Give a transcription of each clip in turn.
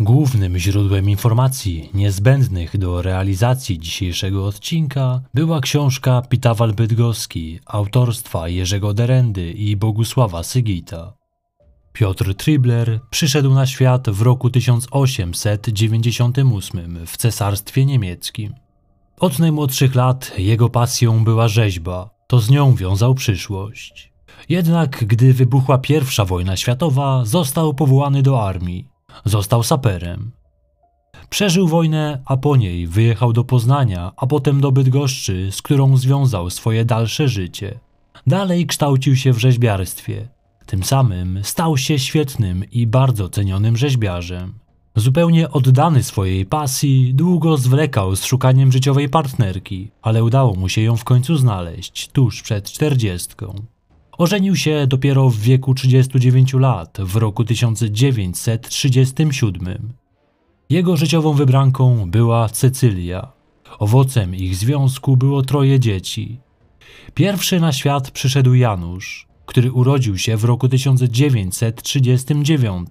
Głównym źródłem informacji niezbędnych do realizacji dzisiejszego odcinka była książka Pitawal Bydgoski autorstwa Jerzego Derendy i Bogusława Sygita. Piotr Tribler przyszedł na świat w roku 1898 w Cesarstwie Niemieckim. Od najmłodszych lat jego pasją była rzeźba, to z nią wiązał przyszłość. Jednak gdy wybuchła I wojna światowa, został powołany do armii. Został saperem. Przeżył wojnę, a po niej wyjechał do Poznania, a potem do Bydgoszczy, z którą związał swoje dalsze życie. Dalej kształcił się w rzeźbiarstwie. Tym samym stał się świetnym i bardzo cenionym rzeźbiarzem. Zupełnie oddany swojej pasji, długo zwlekał z szukaniem życiowej partnerki, ale udało mu się ją w końcu znaleźć, tuż przed czterdziestką. Ożenił się dopiero w wieku 39 lat, w roku 1937. Jego życiową wybranką była Cecylia. Owocem ich związku było troje dzieci. Pierwszy na świat przyszedł Janusz, który urodził się w roku 1939.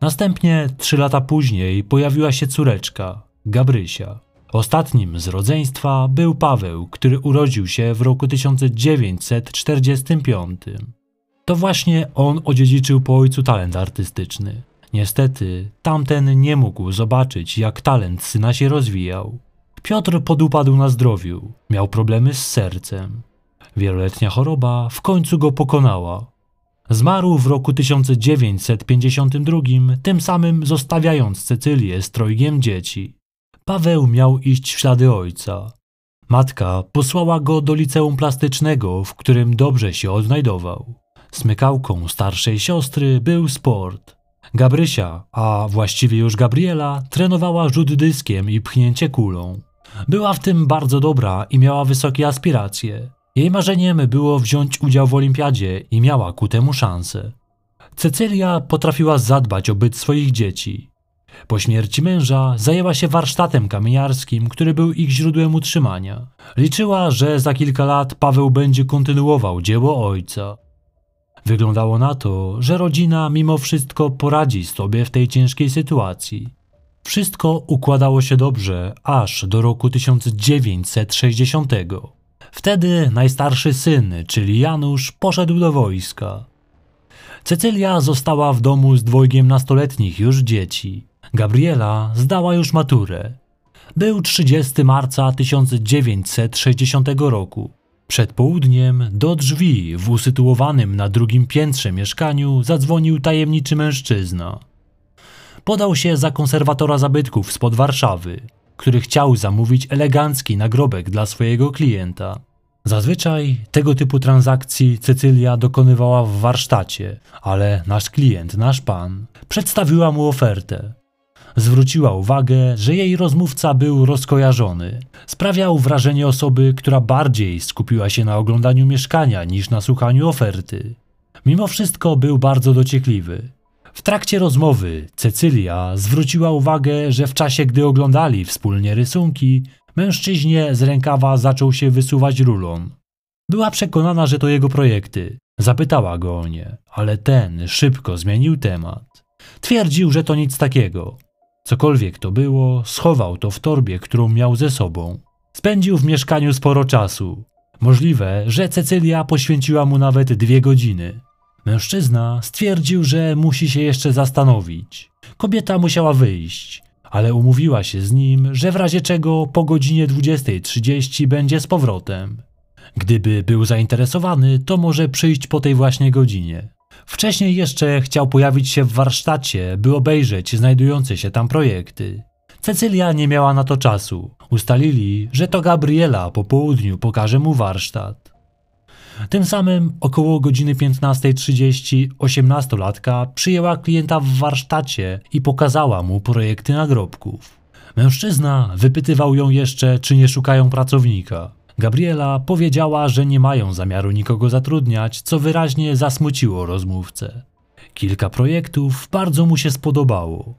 Następnie, trzy lata później, pojawiła się córeczka, Gabrysia. Ostatnim z rodzeństwa był Paweł, który urodził się w roku 1945. To właśnie on odziedziczył po ojcu talent artystyczny. Niestety, tamten nie mógł zobaczyć, jak talent syna się rozwijał. Piotr podupadł na zdrowiu, miał problemy z sercem. Wieloletnia choroba w końcu go pokonała. Zmarł w roku 1952, tym samym zostawiając Cecylię z trojgiem dzieci. Paweł miał iść w ślady ojca. Matka posłała go do liceum plastycznego, w którym dobrze się odnajdował. Smykałką starszej siostry był sport. Gabrysia, a właściwie już Gabriela, trenowała rzut dyskiem i pchnięcie kulą. Była w tym bardzo dobra i miała wysokie aspiracje. Jej marzeniem było wziąć udział w olimpiadzie i miała ku temu szansę. Cecylia potrafiła zadbać o byt swoich dzieci. Po śmierci męża zajęła się warsztatem kamieniarskim, który był ich źródłem utrzymania. Liczyła, że za kilka lat Paweł będzie kontynuował dzieło ojca. Wyglądało na to, że rodzina mimo wszystko poradzi sobie w tej ciężkiej sytuacji. Wszystko układało się dobrze aż do roku 1960. Wtedy najstarszy syn, czyli Janusz, poszedł do wojska. Cecylia została w domu z dwojgiem nastoletnich już dzieci. Gabriela zdała już maturę. Był 30 marca 1960 roku. Przed południem do drzwi w usytuowanym na drugim piętrze mieszkaniu zadzwonił tajemniczy mężczyzna. Podał się za konserwatora zabytków spod Warszawy, który chciał zamówić elegancki nagrobek dla swojego klienta. Zazwyczaj tego typu transakcji Cecylia dokonywała w warsztacie, ale nasz klient, nasz pan, przedstawiła mu ofertę. Zwróciła uwagę, że jej rozmówca był rozkojarzony. Sprawiał wrażenie osoby, która bardziej skupiła się na oglądaniu mieszkania niż na słuchaniu oferty. Mimo wszystko był bardzo dociekliwy. W trakcie rozmowy Cecylia zwróciła uwagę, że w czasie, gdy oglądali wspólnie rysunki, mężczyźnie z rękawa zaczął się wysuwać rulon. Była przekonana, że to jego projekty. Zapytała go o nie, ale ten szybko zmienił temat. Twierdził, że to nic takiego. Cokolwiek to było, schował to w torbie, którą miał ze sobą. Spędził w mieszkaniu sporo czasu. Możliwe, że Cecylia poświęciła mu nawet dwie godziny. Mężczyzna stwierdził, że musi się jeszcze zastanowić. Kobieta musiała wyjść, ale umówiła się z nim, że w razie czego po godzinie 20.30 będzie z powrotem. Gdyby był zainteresowany, to może przyjść po tej właśnie godzinie. Wcześniej jeszcze chciał pojawić się w warsztacie, by obejrzeć znajdujące się tam projekty. Cecylia nie miała na to czasu. Ustalili, że to Gabriela po południu pokaże mu warsztat. Tym samym około godziny 15.30 osiemnastolatka przyjęła klienta w warsztacie i pokazała mu projekty nagrobków. Mężczyzna wypytywał ją jeszcze, czy nie szukają pracownika. Gabriela powiedziała, że nie mają zamiaru nikogo zatrudniać, co wyraźnie zasmuciło rozmówcę. Kilka projektów bardzo mu się spodobało.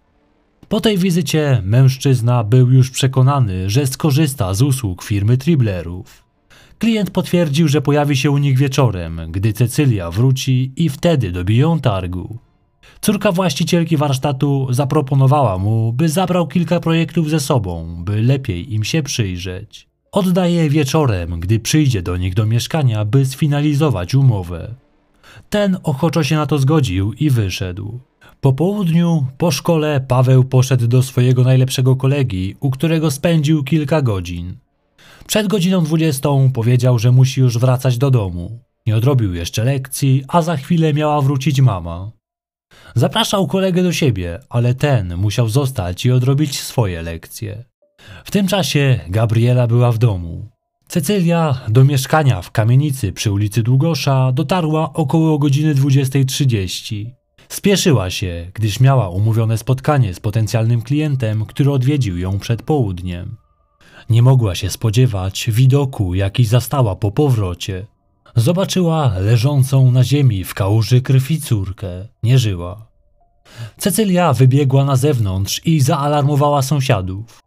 Po tej wizycie mężczyzna był już przekonany, że skorzysta z usług firmy Triblerów. Klient potwierdził, że pojawi się u nich wieczorem, gdy Cecylia wróci i wtedy dobiją targu. Córka właścicielki warsztatu zaproponowała mu, by zabrał kilka projektów ze sobą, by lepiej im się przyjrzeć. Oddaje wieczorem, gdy przyjdzie do nich do mieszkania, by sfinalizować umowę. Ten ochoczo się na to zgodził i wyszedł. Po południu, po szkole, Paweł poszedł do swojego najlepszego kolegi, u którego spędził kilka godzin. Przed godziną dwudziestą powiedział, że musi już wracać do domu. Nie odrobił jeszcze lekcji, a za chwilę miała wrócić mama. Zapraszał kolegę do siebie, ale ten musiał zostać i odrobić swoje lekcje. W tym czasie Gabriela była w domu. Cecylia do mieszkania w kamienicy przy ulicy Długosza dotarła około godziny 20.30. Spieszyła się, gdyż miała umówione spotkanie z potencjalnym klientem, który odwiedził ją przed południem. Nie mogła się spodziewać widoku, jaki zastała po powrocie. Zobaczyła leżącą na ziemi w kałuży krwi córkę. Nie żyła. Cecylia wybiegła na zewnątrz i zaalarmowała sąsiadów.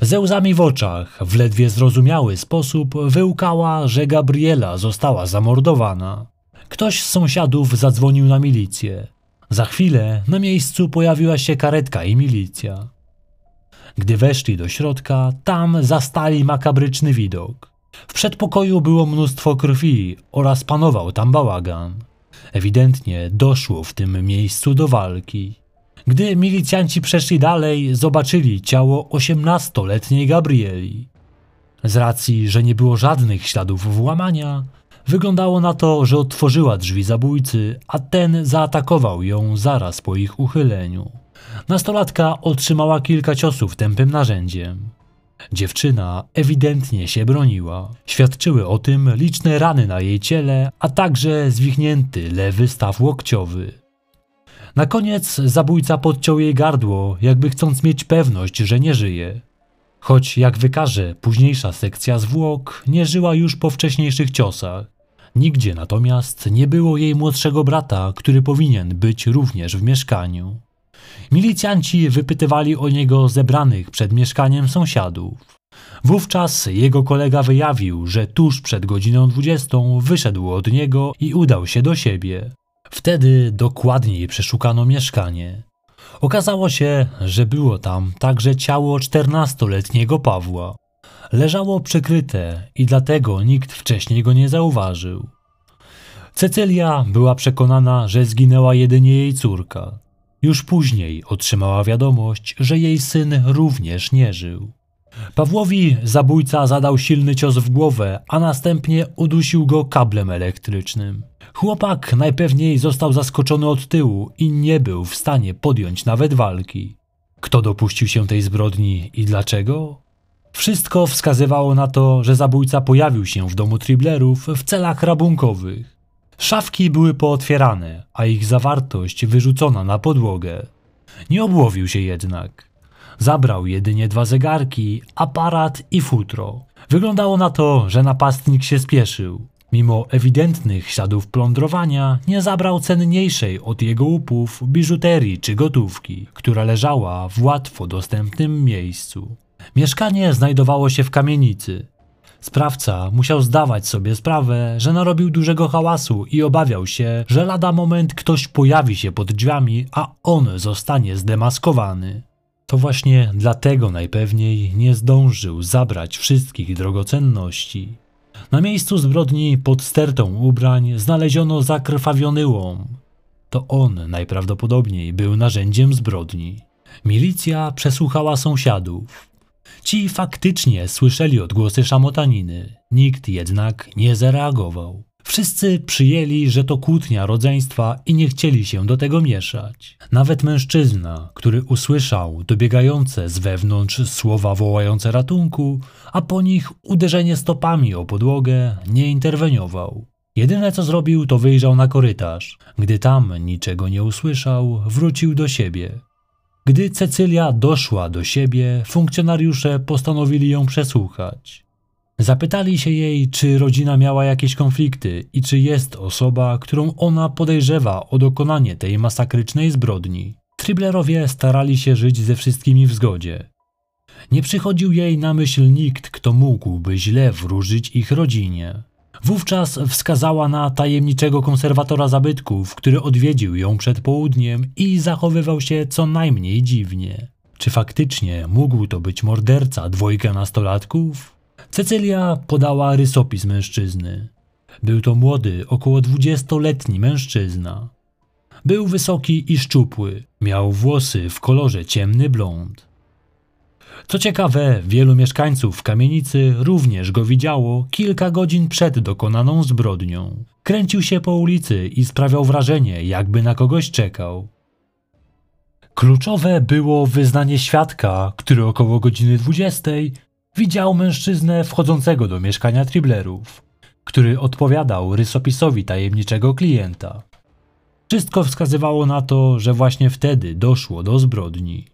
Ze łzami w oczach, w ledwie zrozumiały sposób wyłkała, że Gabriela została zamordowana. Ktoś z sąsiadów zadzwonił na milicję. Za chwilę na miejscu pojawiła się karetka i milicja. Gdy weszli do środka, tam zastali makabryczny widok. W przedpokoju było mnóstwo krwi oraz panował tam bałagan. Ewidentnie doszło w tym miejscu do walki. Gdy milicjanci przeszli dalej, zobaczyli ciało osiemnastoletniej Gabrieli. Z racji, że nie było żadnych śladów włamania, wyglądało na to, że otworzyła drzwi zabójcy, a ten zaatakował ją zaraz po ich uchyleniu. Nastolatka otrzymała kilka ciosów tępym narzędziem. Dziewczyna ewidentnie się broniła. Świadczyły o tym liczne rany na jej ciele, a także zwichnięty lewy staw łokciowy. Na koniec zabójca podciął jej gardło, jakby chcąc mieć pewność, że nie żyje. Choć, jak wykaże późniejsza sekcja zwłok, nie żyła już po wcześniejszych ciosach. Nigdzie natomiast nie było jej młodszego brata, który powinien być również w mieszkaniu. Milicjanci wypytywali o niego zebranych przed mieszkaniem sąsiadów. Wówczas jego kolega wyjawił, że tuż przed godziną 20 wyszedł od niego i udał się do siebie. Wtedy dokładniej przeszukano mieszkanie. Okazało się, że było tam także ciało czternastoletniego Pawła. Leżało przykryte i dlatego nikt wcześniej go nie zauważył. Cecylia była przekonana, że zginęła jedynie jej córka. Już później otrzymała wiadomość, że jej syn również nie żył. Pawłowi zabójca zadał silny cios w głowę, a następnie udusił go kablem elektrycznym. Chłopak najpewniej został zaskoczony od tyłu i nie był w stanie podjąć nawet walki. Kto dopuścił się tej zbrodni i dlaczego? Wszystko wskazywało na to, że zabójca pojawił się w domu Triblerów w celach rabunkowych. Szafki były pootwierane, a ich zawartość wyrzucona na podłogę. Nie obłowił się jednak. Zabrał jedynie dwa zegarki, aparat i futro. Wyglądało na to, że napastnik się spieszył. Mimo ewidentnych śladów plądrowania, nie zabrał cenniejszej od jego łupów biżuterii czy gotówki, która leżała w łatwo dostępnym miejscu. Mieszkanie znajdowało się w kamienicy, Sprawca musiał zdawać sobie sprawę, że narobił dużego hałasu i obawiał się, że lada moment ktoś pojawi się pod drzwiami, a on zostanie zdemaskowany. To właśnie dlatego najpewniej nie zdążył zabrać wszystkich drogocenności. Na miejscu zbrodni pod stertą ubrań znaleziono zakrwawiony łom. To on najprawdopodobniej był narzędziem zbrodni. Milicja przesłuchała sąsiadów. Ci faktycznie słyszeli odgłosy szamotaniny, nikt jednak nie zareagował. Wszyscy przyjęli, że to kłótnia rodzeństwa i nie chcieli się do tego mieszać. Nawet mężczyzna, który usłyszał dobiegające z wewnątrz słowa wołające ratunku, a po nich uderzenie stopami o podłogę, nie interweniował. Jedyne co zrobił, to wyjrzał na korytarz. Gdy tam niczego nie usłyszał, wrócił do siebie. Gdy Cecylia doszła do siebie, funkcjonariusze postanowili ją przesłuchać. Zapytali się jej, czy rodzina miała jakieś konflikty i czy jest osoba, którą ona podejrzewa o dokonanie tej masakrycznej zbrodni. Triblerowie starali się żyć ze wszystkimi w zgodzie. Nie przychodził jej na myśl nikt, kto mógłby źle wróżyć ich rodzinie. Wówczas wskazała na tajemniczego konserwatora zabytków, który odwiedził ją przed południem i zachowywał się co najmniej dziwnie. Czy faktycznie mógł to być morderca dwojga nastolatków? Cecylia podała rysopis mężczyzny. Był to młody, około dwudziestoletni mężczyzna. Był wysoki i szczupły, miał włosy w kolorze ciemny blond. Co ciekawe, wielu mieszkańców kamienicy również go widziało kilka godzin przed dokonaną zbrodnią. Kręcił się po ulicy i sprawiał wrażenie, jakby na kogoś czekał. Kluczowe było wyznanie świadka, który około godziny 20 widział mężczyznę wchodzącego do mieszkania Triblerów, który odpowiadał rysopisowi tajemniczego klienta. Wszystko wskazywało na to, że właśnie wtedy doszło do zbrodni.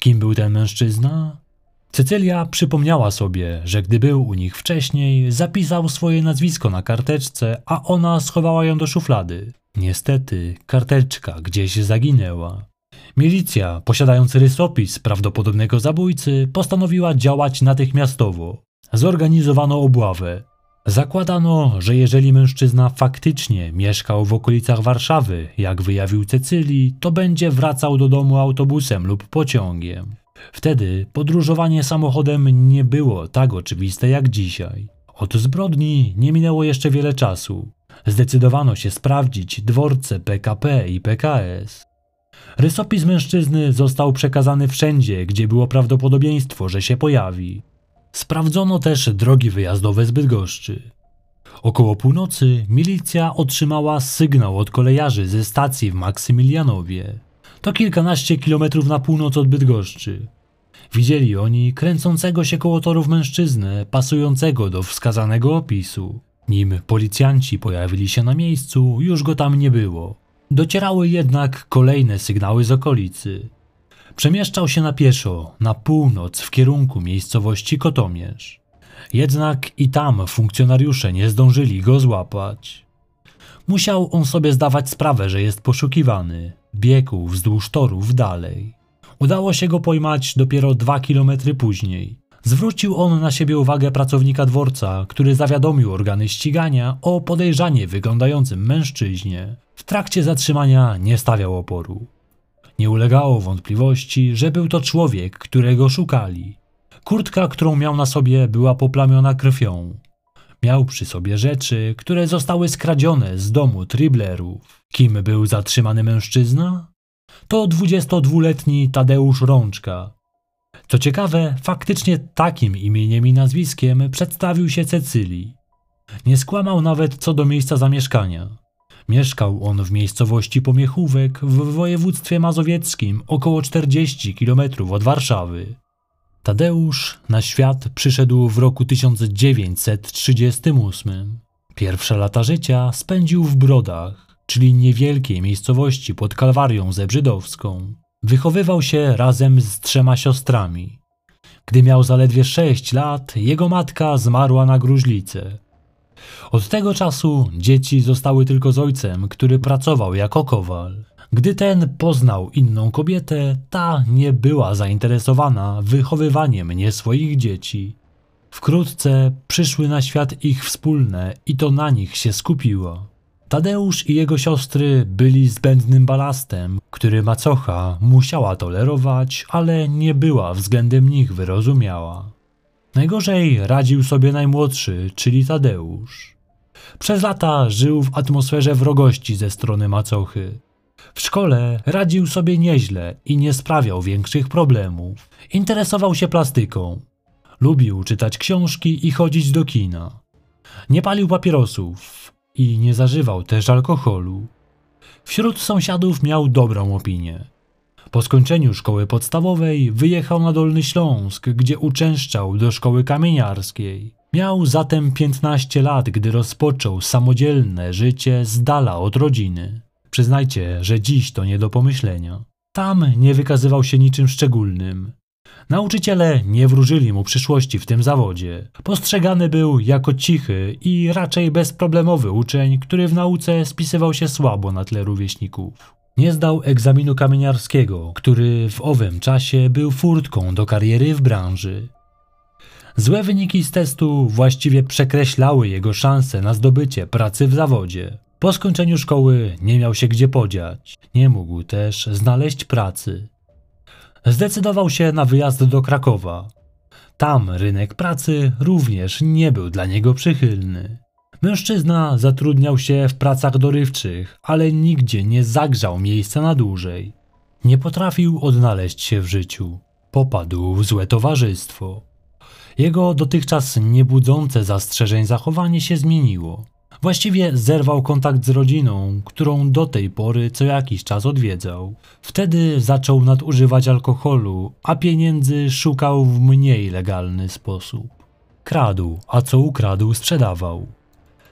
Kim był ten mężczyzna? Cecylia przypomniała sobie, że gdy był u nich wcześniej, zapisał swoje nazwisko na karteczce, a ona schowała ją do szuflady. Niestety, karteczka gdzieś zaginęła. Milicja, posiadając rysopis prawdopodobnego zabójcy, postanowiła działać natychmiastowo. Zorganizowano obławę. Zakładano, że jeżeli mężczyzna faktycznie mieszkał w okolicach Warszawy, jak wyjawił Cecylii, to będzie wracał do domu autobusem lub pociągiem. Wtedy podróżowanie samochodem nie było tak oczywiste jak dzisiaj. Od zbrodni nie minęło jeszcze wiele czasu. Zdecydowano się sprawdzić dworce PKP i PKS. Rysopis mężczyzny został przekazany wszędzie, gdzie było prawdopodobieństwo, że się pojawi. Sprawdzono też drogi wyjazdowe z Bydgoszczy. Około północy milicja otrzymała sygnał od kolejarzy ze stacji w Maksymilianowie. To kilkanaście kilometrów na północ od Bydgoszczy. Widzieli oni kręcącego się koło torów mężczyznę, pasującego do wskazanego opisu. Nim policjanci pojawili się na miejscu, już go tam nie było. Docierały jednak kolejne sygnały z okolicy. Przemieszczał się na pieszo, na północ w kierunku miejscowości Kotomierz. Jednak i tam funkcjonariusze nie zdążyli go złapać. Musiał on sobie zdawać sprawę, że jest poszukiwany. Biegł wzdłuż torów dalej. Udało się go pojmać dopiero dwa kilometry później. Zwrócił on na siebie uwagę pracownika dworca, który zawiadomił organy ścigania o podejrzanie wyglądającym mężczyźnie. Trakcie zatrzymania nie stawiał oporu. Nie ulegało wątpliwości, że był to człowiek, którego szukali. Kurtka, którą miał na sobie, była poplamiona krwią. Miał przy sobie rzeczy, które zostały skradzione z domu Triblerów. Kim był zatrzymany mężczyzna? To 22-letni Tadeusz Rączka. Co ciekawe, faktycznie takim imieniem i nazwiskiem przedstawił się Cecylii. Nie skłamał nawet co do miejsca zamieszkania. Mieszkał on w miejscowości Pomiechówek w województwie mazowieckim, około 40 km od Warszawy. Tadeusz na świat przyszedł w roku 1938. Pierwsze lata życia spędził w Brodach, czyli niewielkiej miejscowości pod Kalwarią Zebrzydowską. Wychowywał się razem z trzema siostrami. Gdy miał zaledwie 6 lat, jego matka zmarła na gruźlicę. Od tego czasu dzieci zostały tylko z ojcem, który pracował jako kowal. Gdy ten poznał inną kobietę, ta nie była zainteresowana wychowywaniem nie swoich dzieci. Wkrótce przyszły na świat ich wspólne i to na nich się skupiło. Tadeusz i jego siostry byli zbędnym balastem, który macocha musiała tolerować, ale nie była względem nich wyrozumiała. Najgorzej radził sobie najmłodszy, czyli Tadeusz. Przez lata żył w atmosferze wrogości ze strony macochy. W szkole radził sobie nieźle i nie sprawiał większych problemów. Interesował się plastyką. Lubił czytać książki i chodzić do kina. Nie palił papierosów i nie zażywał też alkoholu. Wśród sąsiadów miał dobrą opinię. Po skończeniu szkoły podstawowej wyjechał na Dolny Śląsk, gdzie uczęszczał do szkoły kamieniarskiej. Miał zatem 15 lat, gdy rozpoczął samodzielne życie z dala od rodziny. Przyznajcie, że dziś to nie do pomyślenia. Tam nie wykazywał się niczym szczególnym. Nauczyciele nie wróżyli mu przyszłości w tym zawodzie. Postrzegany był jako cichy i raczej bezproblemowy uczeń, który w nauce spisywał się słabo na tle rówieśników. Nie zdał egzaminu kamieniarskiego, który w owym czasie był furtką do kariery w branży. Złe wyniki z testu właściwie przekreślały jego szanse na zdobycie pracy w zawodzie. Po skończeniu szkoły nie miał się gdzie podziać, nie mógł też znaleźć pracy. Zdecydował się na wyjazd do Krakowa. Tam rynek pracy również nie był dla niego przychylny. Mężczyzna zatrudniał się w pracach dorywczych, ale nigdzie nie zagrzał miejsca na dłużej. Nie potrafił odnaleźć się w życiu. Popadł w złe towarzystwo. Jego dotychczas niebudzące zastrzeżeń zachowanie się zmieniło. Właściwie zerwał kontakt z rodziną, którą do tej pory co jakiś czas odwiedzał. Wtedy zaczął nadużywać alkoholu, a pieniędzy szukał w mniej legalny sposób. Kradł, a co ukradł, sprzedawał.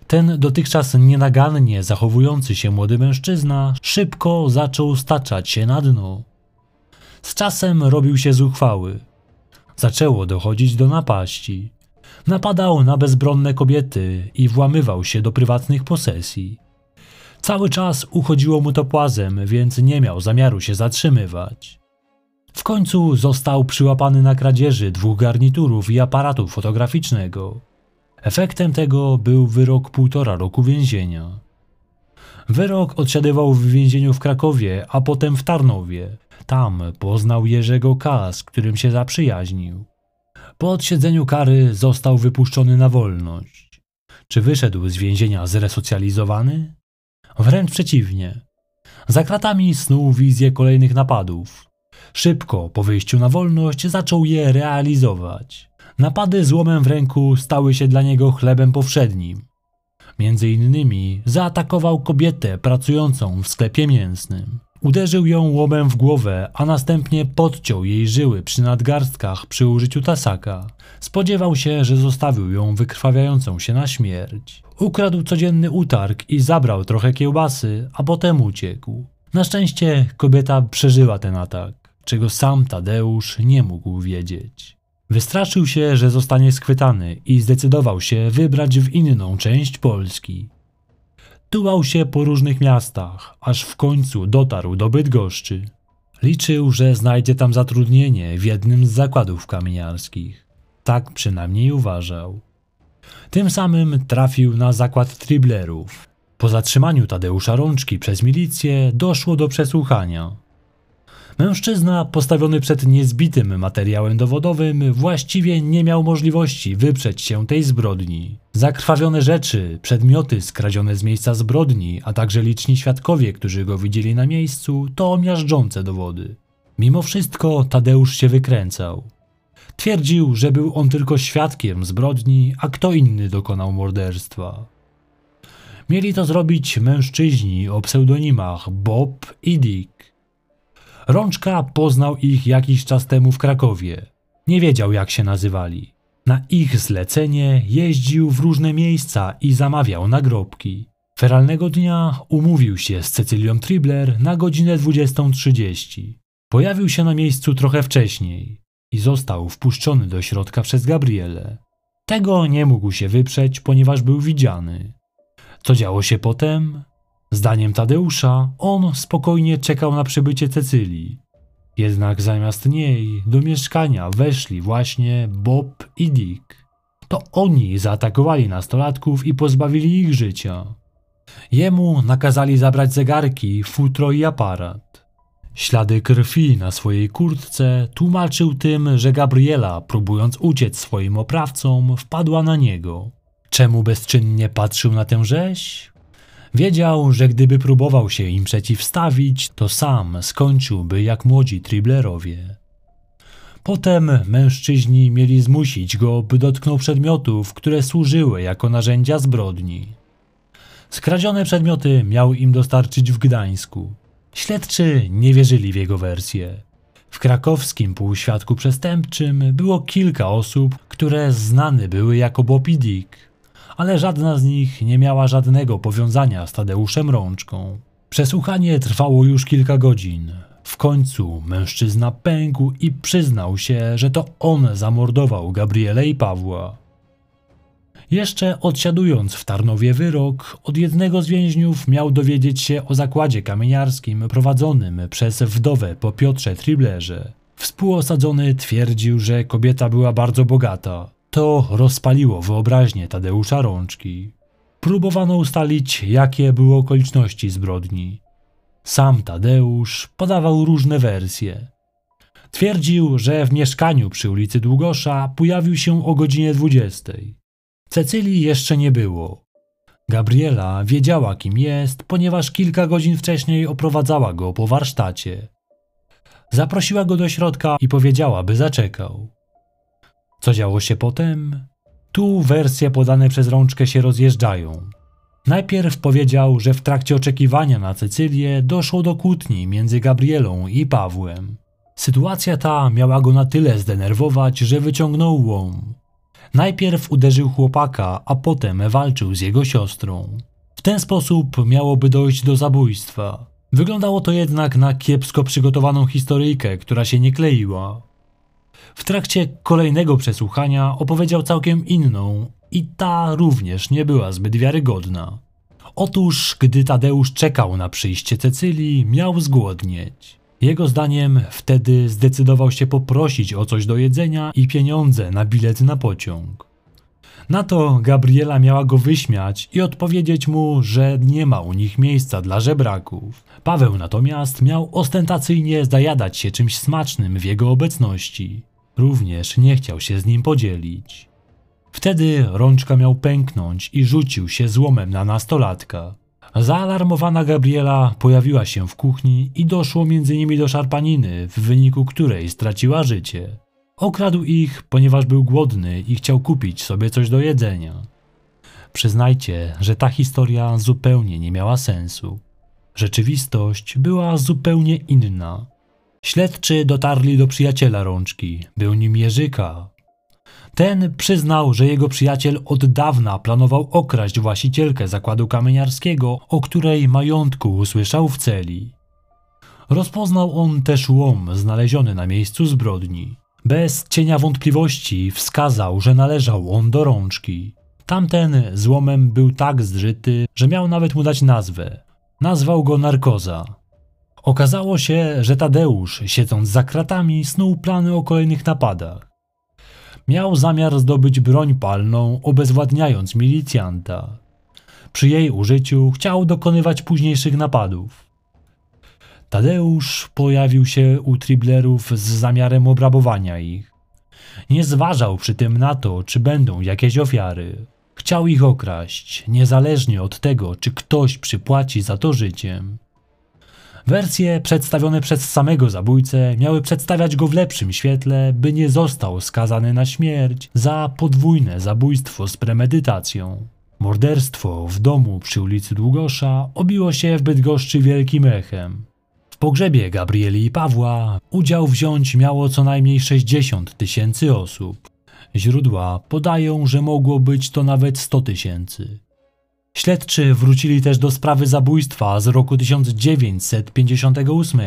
Ten dotychczas nienagannie zachowujący się młody mężczyzna szybko zaczął staczać się na dno. Z czasem robił się zuchwały. Zaczęło dochodzić do napaści. Napadał na bezbronne kobiety i włamywał się do prywatnych posesji. Cały czas uchodziło mu to płazem, więc nie miał zamiaru się zatrzymywać. W końcu został przyłapany na kradzieży dwóch garniturów i aparatu fotograficznego. Efektem tego był wyrok półtora roku więzienia. Wyrok odsiadywał w więzieniu w Krakowie, a potem w Tarnowie. Tam poznał Jerzego K., z którym się zaprzyjaźnił. Po odsiedzeniu kary został wypuszczony na wolność. Czy wyszedł z więzienia zresocjalizowany? Wręcz przeciwnie. Za kratami snuł wizję kolejnych napadów. Szybko po wyjściu na wolność zaczął je realizować. Napady z w ręku stały się dla niego chlebem powszednim. Między innymi zaatakował kobietę pracującą w sklepie mięsnym. Uderzył ją łomem w głowę, a następnie podciął jej żyły przy nadgarstkach przy użyciu tasaka. Spodziewał się, że zostawił ją wykrwawiającą się na śmierć. Ukradł codzienny utarg i zabrał trochę kiełbasy, a potem uciekł. Na szczęście kobieta przeżyła ten atak, czego sam Tadeusz nie mógł wiedzieć. Wystraszył się, że zostanie schwytany i zdecydował się wybrać w inną część Polski. Tułał się po różnych miastach, aż w końcu dotarł do Bydgoszczy. Liczył, że znajdzie tam zatrudnienie w jednym z zakładów kamieniarskich. Tak przynajmniej uważał. Tym samym trafił na zakład triblerów. Po zatrzymaniu Tadeusza Rączki przez milicję doszło do przesłuchania. Mężczyzna postawiony przed niezbitym materiałem dowodowym właściwie nie miał możliwości wyprzeć się tej zbrodni. Zakrwawione rzeczy, przedmioty skradzione z miejsca zbrodni, a także liczni świadkowie, którzy go widzieli na miejscu, to miażdżące dowody. Mimo wszystko Tadeusz się wykręcał. Twierdził, że był on tylko świadkiem zbrodni, a kto inny dokonał morderstwa. Mieli to zrobić mężczyźni o pseudonimach Bob i Dick. Rączka poznał ich jakiś czas temu w Krakowie. Nie wiedział, jak się nazywali. Na ich zlecenie jeździł w różne miejsca i zamawiał nagrobki. Feralnego dnia umówił się z Cecylią Tribler na godzinę 20.30. Pojawił się na miejscu trochę wcześniej i został wpuszczony do środka przez Gabrielę. Tego nie mógł się wyprzeć, ponieważ był widziany. Co działo się potem? Zdaniem Tadeusza, on spokojnie czekał na przybycie Cecylii. Jednak zamiast niej do mieszkania weszli właśnie Bob i Dick. To oni zaatakowali nastolatków i pozbawili ich życia. Jemu nakazali zabrać zegarki, futro i aparat. Ślady krwi na swojej kurtce tłumaczył tym, że Gabriela, próbując uciec swoim oprawcom, wpadła na niego. Czemu bezczynnie patrzył na tę rzeź? Wiedział, że gdyby próbował się im przeciwstawić, to sam skończyłby jak młodzi Triblerowie. Potem mężczyźni mieli zmusić go, by dotknął przedmiotów, które służyły jako narzędzia zbrodni. Skradzione przedmioty miał im dostarczyć w Gdańsku. Śledczy nie wierzyli w jego wersję. W krakowskim półświadku przestępczym było kilka osób, które znane były jako Bobby Dick ale żadna z nich nie miała żadnego powiązania z Tadeuszem Rączką. Przesłuchanie trwało już kilka godzin. W końcu mężczyzna pękł i przyznał się, że to on zamordował Gabrielę i Pawła. Jeszcze odsiadując w Tarnowie wyrok, od jednego z więźniów miał dowiedzieć się o zakładzie kamieniarskim prowadzonym przez wdowę po Piotrze Triblerze. Współosadzony twierdził, że kobieta była bardzo bogata, To rozpaliło wyobraźnię Tadeusza Rączki. Próbowano ustalić, jakie były okoliczności zbrodni. Sam Tadeusz podawał różne wersje. Twierdził, że w mieszkaniu przy ulicy Długosza pojawił się o godzinie 20. Cecylii jeszcze nie było. Gabriela wiedziała, kim jest, ponieważ kilka godzin wcześniej oprowadzała go po warsztacie. Zaprosiła go do środka i powiedziała, by zaczekał. Co działo się potem? Tu wersje podane przez rączkę się rozjeżdżają. Najpierw powiedział, że w trakcie oczekiwania na Cecylię doszło do kłótni między Gabrielą i Pawłem. Sytuacja ta miała go na tyle zdenerwować, że wyciągnął łom. Najpierw uderzył chłopaka, a potem walczył z jego siostrą. W ten sposób miałoby dojść do zabójstwa. Wyglądało to jednak na kiepsko przygotowaną historyjkę, która się nie kleiła. W trakcie kolejnego przesłuchania opowiedział całkiem inną, i ta również nie była zbyt wiarygodna. Otóż, gdy Tadeusz czekał na przyjście Cecylii, miał zgłodnieć. Jego zdaniem wtedy zdecydował się poprosić o coś do jedzenia i pieniądze na bilet na pociąg. Na to Gabriela miała go wyśmiać i odpowiedzieć mu, że nie ma u nich miejsca dla żebraków. Paweł natomiast miał ostentacyjnie zajadać się czymś smacznym w jego obecności. Również nie chciał się z nim podzielić. Wtedy rączka miał pęknąć i rzucił się złomem na nastolatka. Zaalarmowana Gabriela pojawiła się w kuchni i doszło między nimi do szarpaniny, w wyniku której straciła życie. Okradł ich, ponieważ był głodny i chciał kupić sobie coś do jedzenia. Przyznajcie, że ta historia zupełnie nie miała sensu. Rzeczywistość była zupełnie inna. Śledczy dotarli do przyjaciela rączki, był nim Jerzyka, ten przyznał, że jego przyjaciel od dawna planował okraść właścicielkę zakładu kamieniarskiego, o której majątku usłyszał w celi. Rozpoznał on też łom znaleziony na miejscu zbrodni. Bez cienia wątpliwości wskazał, że należał on do rączki. Tamten złomem był tak zżyty, że miał nawet mu dać nazwę. Nazwał go narkoza. Okazało się, że Tadeusz, siedząc za kratami, snuł plany o kolejnych napadach miał zamiar zdobyć broń palną, obezwładniając milicjanta. Przy jej użyciu chciał dokonywać późniejszych napadów. Tadeusz pojawił się u Triblerów z zamiarem obrabowania ich. Nie zważał przy tym na to, czy będą jakieś ofiary. Chciał ich okraść, niezależnie od tego, czy ktoś przypłaci za to życiem. Wersje przedstawione przez samego zabójcę miały przedstawiać go w lepszym świetle, by nie został skazany na śmierć za podwójne zabójstwo z premedytacją. Morderstwo w domu przy ulicy Długosza obiło się w Bydgoszczy wielkim echem. W pogrzebie Gabrieli i Pawła udział wziąć miało co najmniej 60 tysięcy osób. Źródła podają, że mogło być to nawet 100 tysięcy. Śledczy wrócili też do sprawy zabójstwa z roku 1958,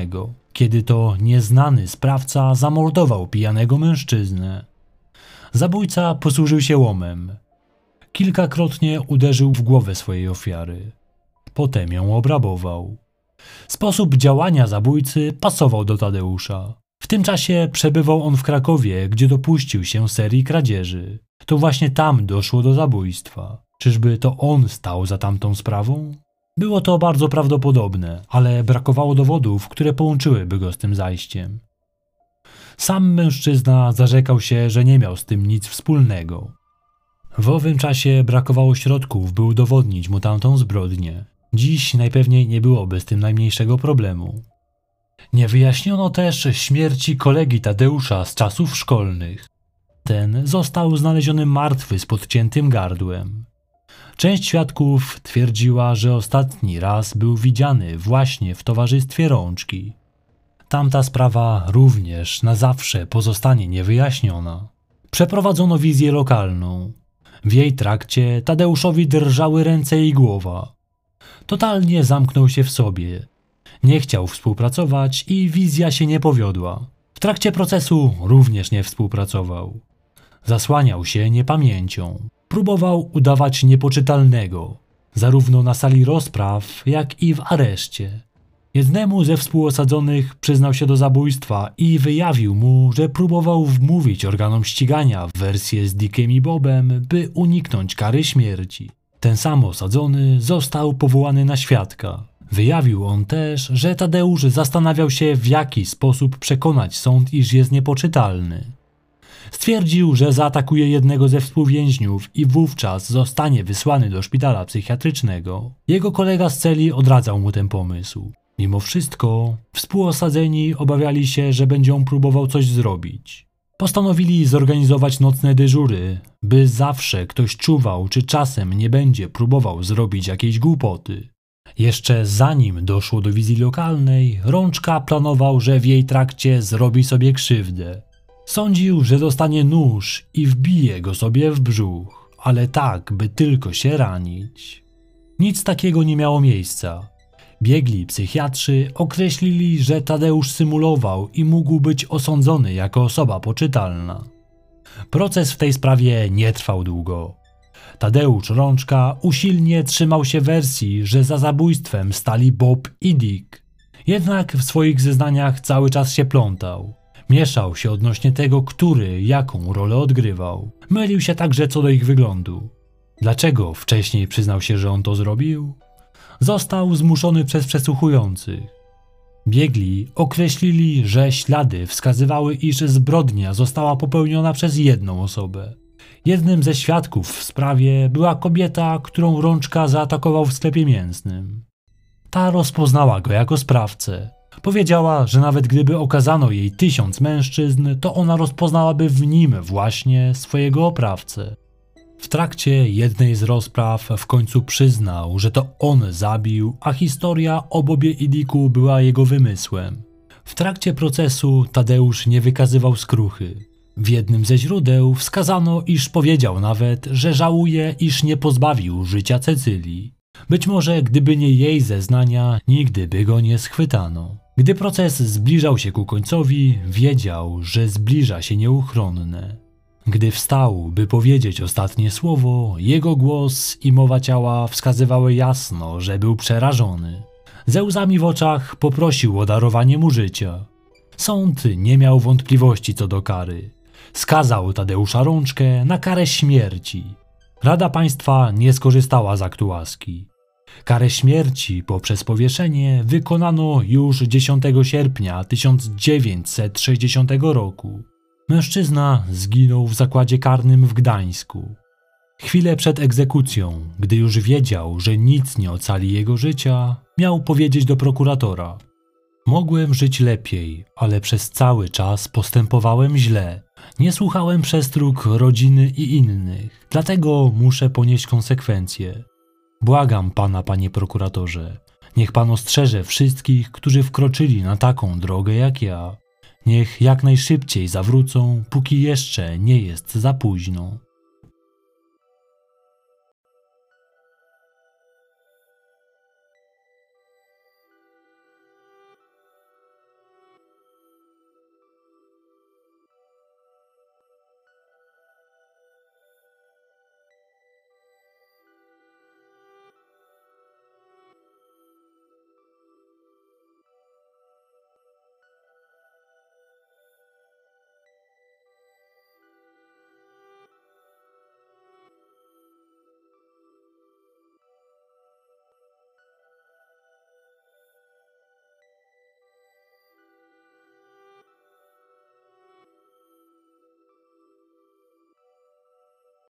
kiedy to nieznany sprawca zamordował pijanego mężczyznę. Zabójca posłużył się łomem. Kilkakrotnie uderzył w głowę swojej ofiary. Potem ją obrabował. Sposób działania zabójcy pasował do Tadeusza. W tym czasie przebywał on w Krakowie, gdzie dopuścił się serii kradzieży. To właśnie tam doszło do zabójstwa. Czyżby to on stał za tamtą sprawą? Było to bardzo prawdopodobne, ale brakowało dowodów, które połączyłyby go z tym zajściem. Sam mężczyzna zarzekał się, że nie miał z tym nic wspólnego. W owym czasie brakowało środków, by udowodnić mu tamtą zbrodnię. Dziś najpewniej nie byłoby z tym najmniejszego problemu. Nie wyjaśniono też śmierci kolegi Tadeusza z czasów szkolnych. Ten został znaleziony martwy z podciętym gardłem. Część świadków twierdziła, że ostatni raz był widziany właśnie w towarzystwie rączki. Tamta sprawa również na zawsze pozostanie niewyjaśniona. Przeprowadzono wizję lokalną. W jej trakcie Tadeuszowi drżały ręce i głowa. Totalnie zamknął się w sobie. Nie chciał współpracować i wizja się nie powiodła. W trakcie procesu również nie współpracował. Zasłaniał się niepamięcią. Próbował udawać niepoczytalnego, zarówno na sali rozpraw, jak i w areszcie. Jednemu ze współosadzonych przyznał się do zabójstwa i wyjawił mu, że próbował wmówić organom ścigania wersję z Dickiem i Bobem, by uniknąć kary śmierci. Ten sam osadzony został powołany na świadka. Wyjawił on też, że Tadeusz zastanawiał się, w jaki sposób przekonać sąd, iż jest niepoczytalny. Stwierdził, że zaatakuje jednego ze współwięźniów i wówczas zostanie wysłany do szpitala psychiatrycznego. Jego kolega z celi odradzał mu ten pomysł. Mimo wszystko, współosadzeni obawiali się, że będzie on próbował coś zrobić. Postanowili zorganizować nocne dyżury, by zawsze ktoś czuwał, czy czasem nie będzie próbował zrobić jakiejś głupoty. Jeszcze zanim doszło do wizji lokalnej, Rączka planował, że w jej trakcie zrobi sobie krzywdę. Sądził, że dostanie nóż i wbije go sobie w brzuch, ale tak, by tylko się ranić. Nic takiego nie miało miejsca. Biegli psychiatrzy określili, że Tadeusz symulował i mógł być osądzony jako osoba poczytalna. Proces w tej sprawie nie trwał długo. Tadeusz Rączka usilnie trzymał się wersji, że za zabójstwem stali Bob i Dick. Jednak w swoich zeznaniach cały czas się plątał. Mieszał się odnośnie tego, który jaką rolę odgrywał. Mylił się także co do ich wyglądu. Dlaczego wcześniej przyznał się, że on to zrobił? Został zmuszony przez przesłuchujących. Biegli określili, że ślady wskazywały, iż zbrodnia została popełniona przez jedną osobę. Jednym ze świadków w sprawie była kobieta, którą Rączka zaatakował w sklepie mięsnym. Ta rozpoznała go jako sprawcę. Powiedziała, że nawet gdyby okazano jej tysiąc mężczyzn, to ona rozpoznałaby w nim właśnie swojego oprawcę. W trakcie jednej z rozpraw w końcu przyznał, że to on zabił, a historia o Bobie i Diku była jego wymysłem. W trakcie procesu Tadeusz nie wykazywał skruchy. W jednym ze źródeł wskazano, iż powiedział nawet, że żałuje, iż nie pozbawił życia Cecylii. Być może gdyby nie jej zeznania, nigdy by go nie schwytano. Gdy proces zbliżał się ku końcowi, wiedział, że zbliża się nieuchronne. Gdy wstał, by powiedzieć ostatnie słowo, jego głos i mowa ciała wskazywały jasno, że był przerażony. Ze łzami w oczach poprosił o darowanie mu życia. Sąd nie miał wątpliwości co do kary. Skazał Tadeusza Rączkę na karę śmierci. Rada Państwa nie skorzystała z aktu łaski. Karę śmierci poprzez powieszenie wykonano już 10 sierpnia 1960 roku. Mężczyzna zginął w zakładzie karnym w Gdańsku. Chwilę przed egzekucją, gdy już wiedział, że nic nie ocali jego życia, miał powiedzieć do prokuratora: Mogłem żyć lepiej, ale przez cały czas postępowałem źle. Nie słuchałem przestróg rodziny i innych, dlatego muszę ponieść konsekwencje. Błagam pana, panie prokuratorze, niech pan ostrzeże wszystkich, którzy wkroczyli na taką drogę jak ja. Niech jak najszybciej zawrócą, póki jeszcze nie jest za późno.